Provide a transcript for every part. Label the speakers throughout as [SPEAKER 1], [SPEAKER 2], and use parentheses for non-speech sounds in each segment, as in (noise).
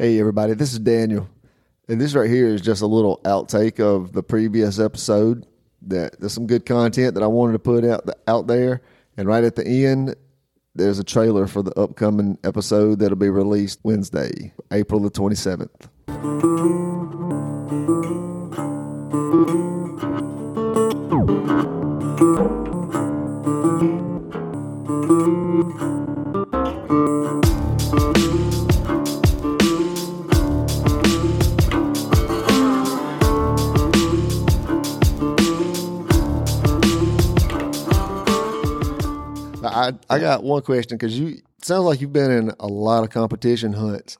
[SPEAKER 1] Hey, everybody, this is Daniel. And this right here is just a little outtake of the previous episode. That there's some good content that I wanted to put out out there. And right at the end, there's a trailer for the upcoming episode that'll be released Wednesday, April the 27th. I, I got one question because you sounds like you've been in a lot of competition hunts.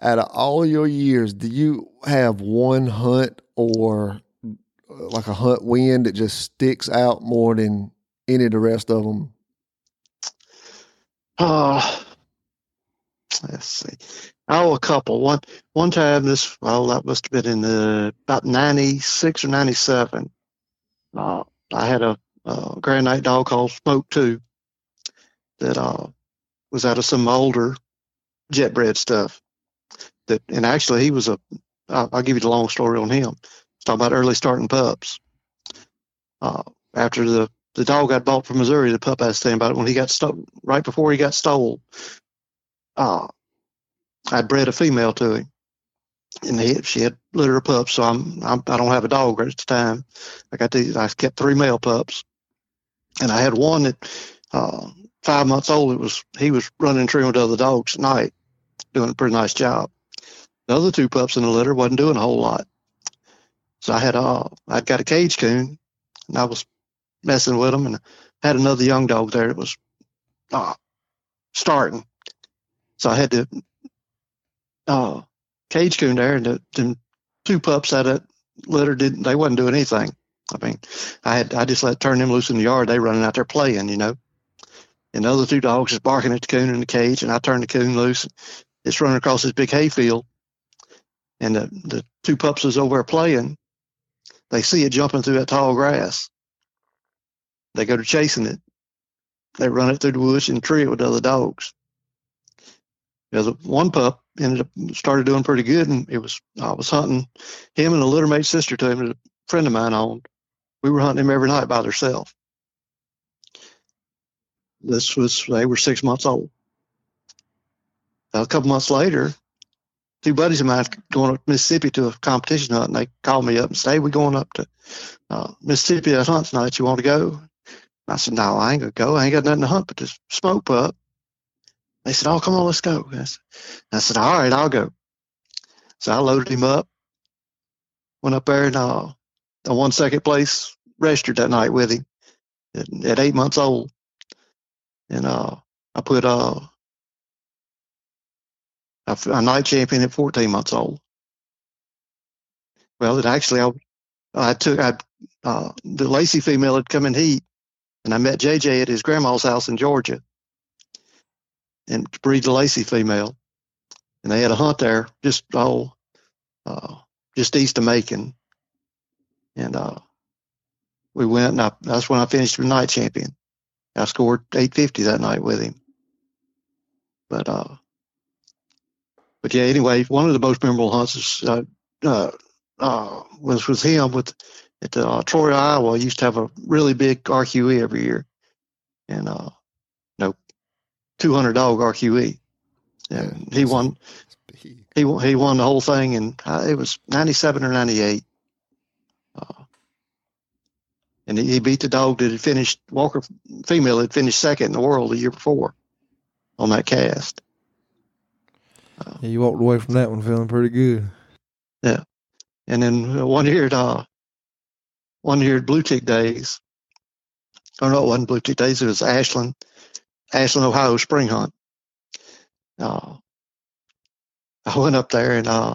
[SPEAKER 1] Out of all your years, do you have one hunt or uh, like a hunt win that just sticks out more than any of the rest of them?
[SPEAKER 2] Uh, let's see. Oh, a couple. One one time, this well, that must have been in the about ninety six or ninety seven. Uh, I had a, a Grand Night dog called Smoke Two that uh, was out of some older jet bred stuff. That and actually he was a. I'll, give you the long story on him. Talking about early starting pups. Uh, after the the dog got bought from Missouri, the pup I was saying about it when he got stole right before he got stole. Uh, I bred a female to him, and he, she had litter of pups. So I'm, I'm I don't have a dog at the time. I got these. I kept three male pups, and I had one that uh, five months old. It was he was running tree with other dogs at night, doing a pretty nice job. The other two pups in the litter wasn't doing a whole lot. So I had uh I'd got a cage coon, and I was messing with him, and had another young dog there that was uh, starting. So I had to uh, cage coon there, and the, the two pups out of litter didn't they wasn't doing anything. I mean, I had I just let turn them loose in the yard. They running out there playing, you know. And the other two dogs is barking at the coon in the cage, and I turn the coon loose. It's running across this big hayfield, and the the two pups is over there playing. They see it jumping through that tall grass. They go to chasing it. They run it through the woods and tree it with other dogs. You one pup ended up started doing pretty good, and it was I was hunting him and a littermate sister to him a friend of mine owned. We were hunting him every night by themselves. This was they were six months old. A couple months later, two buddies of mine going up to Mississippi to a competition hunt, and they called me up and said, "Hey, we going up to uh, Mississippi to hunt tonight. You want to go?" I said, "No, I ain't gonna go. I ain't got nothing to hunt but this smoke pup." They said, "Oh, come on, let's go." I said, I said "All right, I'll go." So I loaded him up, went up there, and uh, I won second place registered that night with him at, at eight months old, and uh, I put uh, a, a night champion at 14 months old. Well, it actually I, I took I uh, the Lacey female had come in heat, and I met JJ at his grandma's house in Georgia, and to breed the Lacey female, and they had a hunt there just oh, uh, just east of Macon, and uh, we went, and I, that's when I finished with night champion. I scored 850 that night with him. But uh, but yeah, anyway, one of the most memorable hunts is, uh, uh, uh, was with him with at uh, Troy, Iowa. I used to have a really big RQE every year, and uh, you know, 200 dog RQE, and he won. He he won the whole thing, and uh, it was 97 or 98. Uh, and he beat the dog that had finished Walker female had finished second in the world the year before on that cast.
[SPEAKER 3] Uh, yeah, you walked away from that one feeling pretty good.
[SPEAKER 2] Yeah, and then one year at uh, one year at Blue Tick Days. Oh no, it wasn't Blue Tick Days. It was Ashland, Ashland, Ohio spring hunt. Uh, I went up there and uh,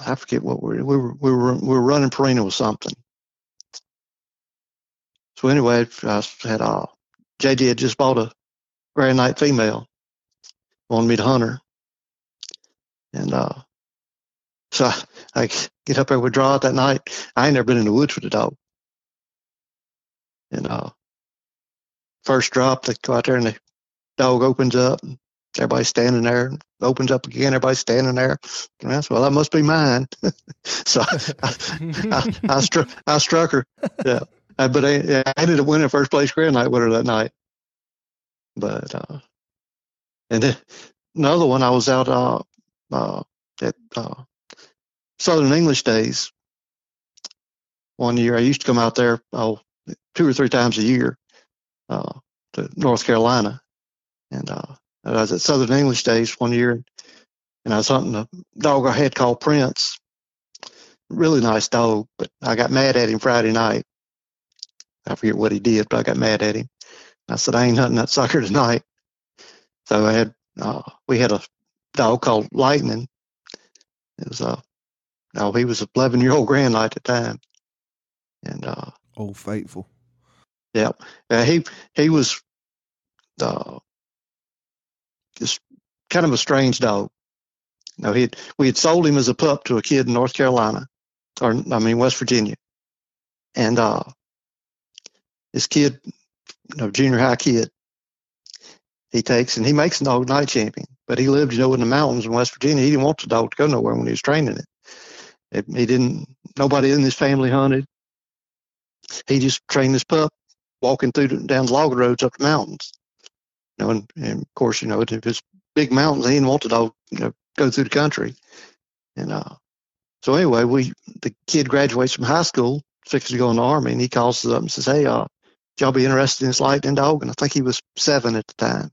[SPEAKER 2] I forget what we were, we were, we were, we were running Purina with something. So anyway, I had, uh, JD had just bought a Grand Night female, wanted me to hunt her. And, uh, so I, I get up there with draw that night. I ain't never been in the woods with a dog. And, uh, first drop, they go out there and the dog opens up and Everybody's standing there. Opens up again. Everybody's standing there. And I said, well, that must be mine. (laughs) so I, I, I, struck, I struck her. Yeah. Uh, but I, I ended up winning first place grand night with her that night. But, uh, and then another one, I was out uh, uh, at uh, Southern English Days one year. I used to come out there oh, two or three times a year uh, to North Carolina. And uh, I was at Southern English Days one year, and I was hunting a dog I had called Prince. Really nice dog, but I got mad at him Friday night. I forget what he did, but I got mad at him. I said, I ain't hunting that sucker (laughs) tonight. So I had, uh, we had a dog called Lightning. It was, uh, no, he was a 11 year old grand at the time. And, uh,
[SPEAKER 3] Old faithful.
[SPEAKER 2] Yeah. Uh, he, he was, uh, just kind of a strange dog. Know, he we had sold him as a pup to a kid in North Carolina, or I mean West Virginia, and uh, this kid, you know, junior high kid, he takes and he makes a dog night champion. But he lived, you know, in the mountains in West Virginia. He didn't want the dog to go nowhere when he was training it. it he didn't. Nobody in his family hunted. He just trained this pup walking through down the log roads up the mountains. You know, and, and of course, you know, if it's big mountains, he didn't want the dog, you know, go through the country. And uh, so anyway, we the kid graduates from high school, fixing to go in the army, and he calls us up and says, "Hey, uh, y'all be interested in this lightning dog?" And I think he was seven at the time.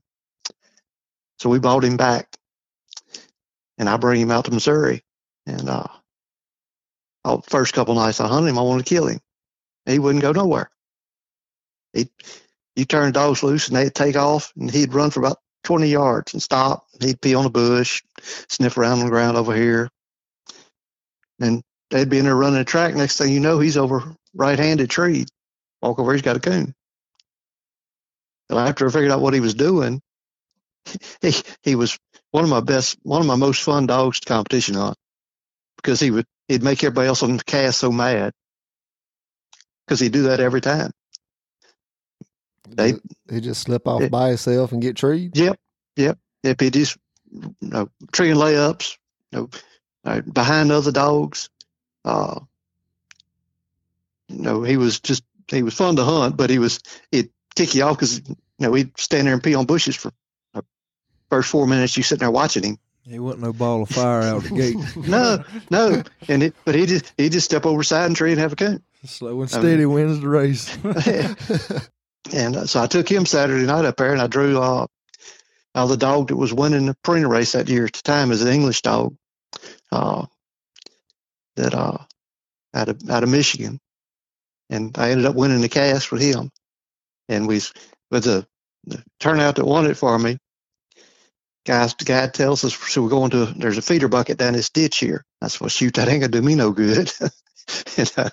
[SPEAKER 2] So we bought him back, and I bring him out to Missouri, and uh, oh, first couple nights I hunted him, I wanted to kill him. He wouldn't go nowhere. He you turn the dogs loose and they'd take off and he'd run for about 20 yards and stop. He'd pee on a bush, sniff around on the ground over here. And they'd be in there running a track. Next thing you know, he's over right-handed tree. Walk over, he's got a coon. And after I figured out what he was doing, (laughs) he he was one of my best, one of my most fun dogs to competition on because he would he'd make everybody else on the cast so mad because he'd do that every time. They
[SPEAKER 1] he just slip off it, by himself and get treed.
[SPEAKER 2] Yep, yep. If he just you know, tree and layups, you know, uh, behind other dogs. Uh, you know, he was just he was fun to hunt, but he was he'd kick you off because you know he'd stand there and pee on bushes for the first four minutes. You sitting there watching him.
[SPEAKER 3] He wasn't no ball of fire out the gate. (laughs)
[SPEAKER 2] no, no, and it, but he just he just step over side and tree and have a coon.
[SPEAKER 3] Slow and steady I mean, wins the race. (laughs) (laughs)
[SPEAKER 2] And uh, so I took him Saturday night up there and I drew uh, uh, the dog that was winning the Purina race that year at the time is an English dog uh, that uh, out of out of Michigan, and I ended up winning the cast with him. And we with the, the turnout that won it for me, guys, the guy tells us so we're going to there's a feeder bucket down this ditch here. That's what shoot that ain't gonna do me no good. (laughs) and, uh,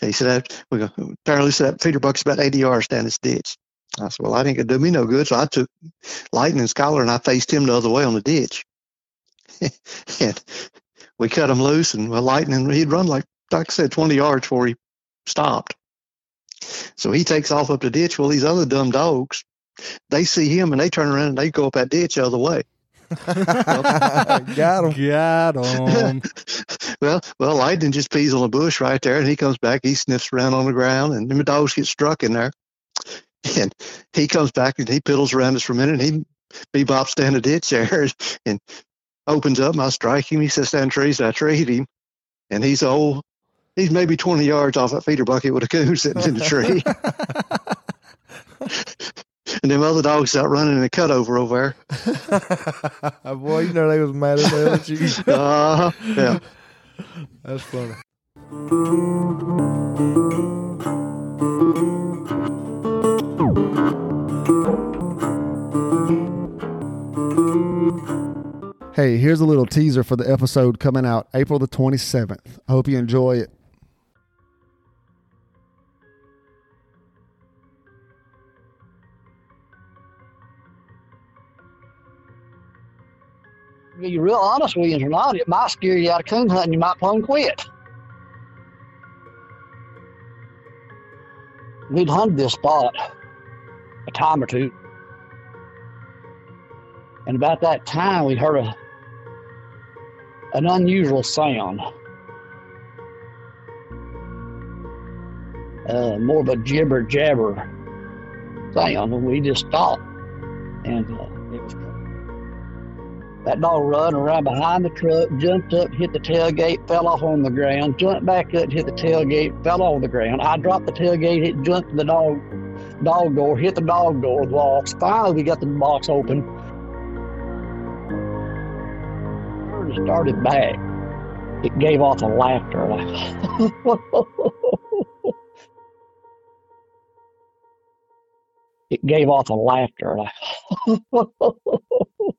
[SPEAKER 2] he said, oh, we're going to turn loose that feeder bucks about 80 yards down this ditch. I said, well, I think it do me no good. So I took Lightning's collar and I faced him the other way on the ditch. (laughs) and we cut him loose and well, Lightning, he'd run like, like I said, 20 yards before he stopped. So he takes off up the ditch. Well, these other dumb dogs, they see him and they turn around and they go up that ditch the other way. (laughs)
[SPEAKER 3] Got him.
[SPEAKER 1] Got him. (laughs)
[SPEAKER 2] well, well, Lightning just pees on a bush right there, and he comes back. He sniffs around on the ground, and the dogs get struck in there. (laughs) And he comes back and he piddles around us for a minute. And he bebops down the ditch there (laughs) and opens up. And I strike him. He sits down trees. I trade him, and he's old. He's maybe 20 yards off that feeder bucket with a coon sitting in the tree. (laughs) and them other dogs out running in the cutover over
[SPEAKER 3] there. Boy, you know they was mad as hell at you.
[SPEAKER 2] uh, yeah.
[SPEAKER 3] That's funny.
[SPEAKER 4] Hey, here's a little teaser for the episode coming out April the 27th. I hope you enjoy it.
[SPEAKER 5] Be real honest with you or not, it might scare you out of coon hunting. You might plumb quit. We'd hunted this spot a time or two. And about that time, we heard a an unusual sound. Uh, more of a jibber jabber sound, and we just stopped. And uh, it was that dog run around behind the truck, jumped up, hit the tailgate, fell off on the ground, jumped back up, hit the tailgate, fell off the ground. I dropped the tailgate, hit, jumped the dog dog door, hit the dog door with box. Finally, we got the box open. It started back. It gave off a laughter. (laughs) It gave off a laughter. (laughs)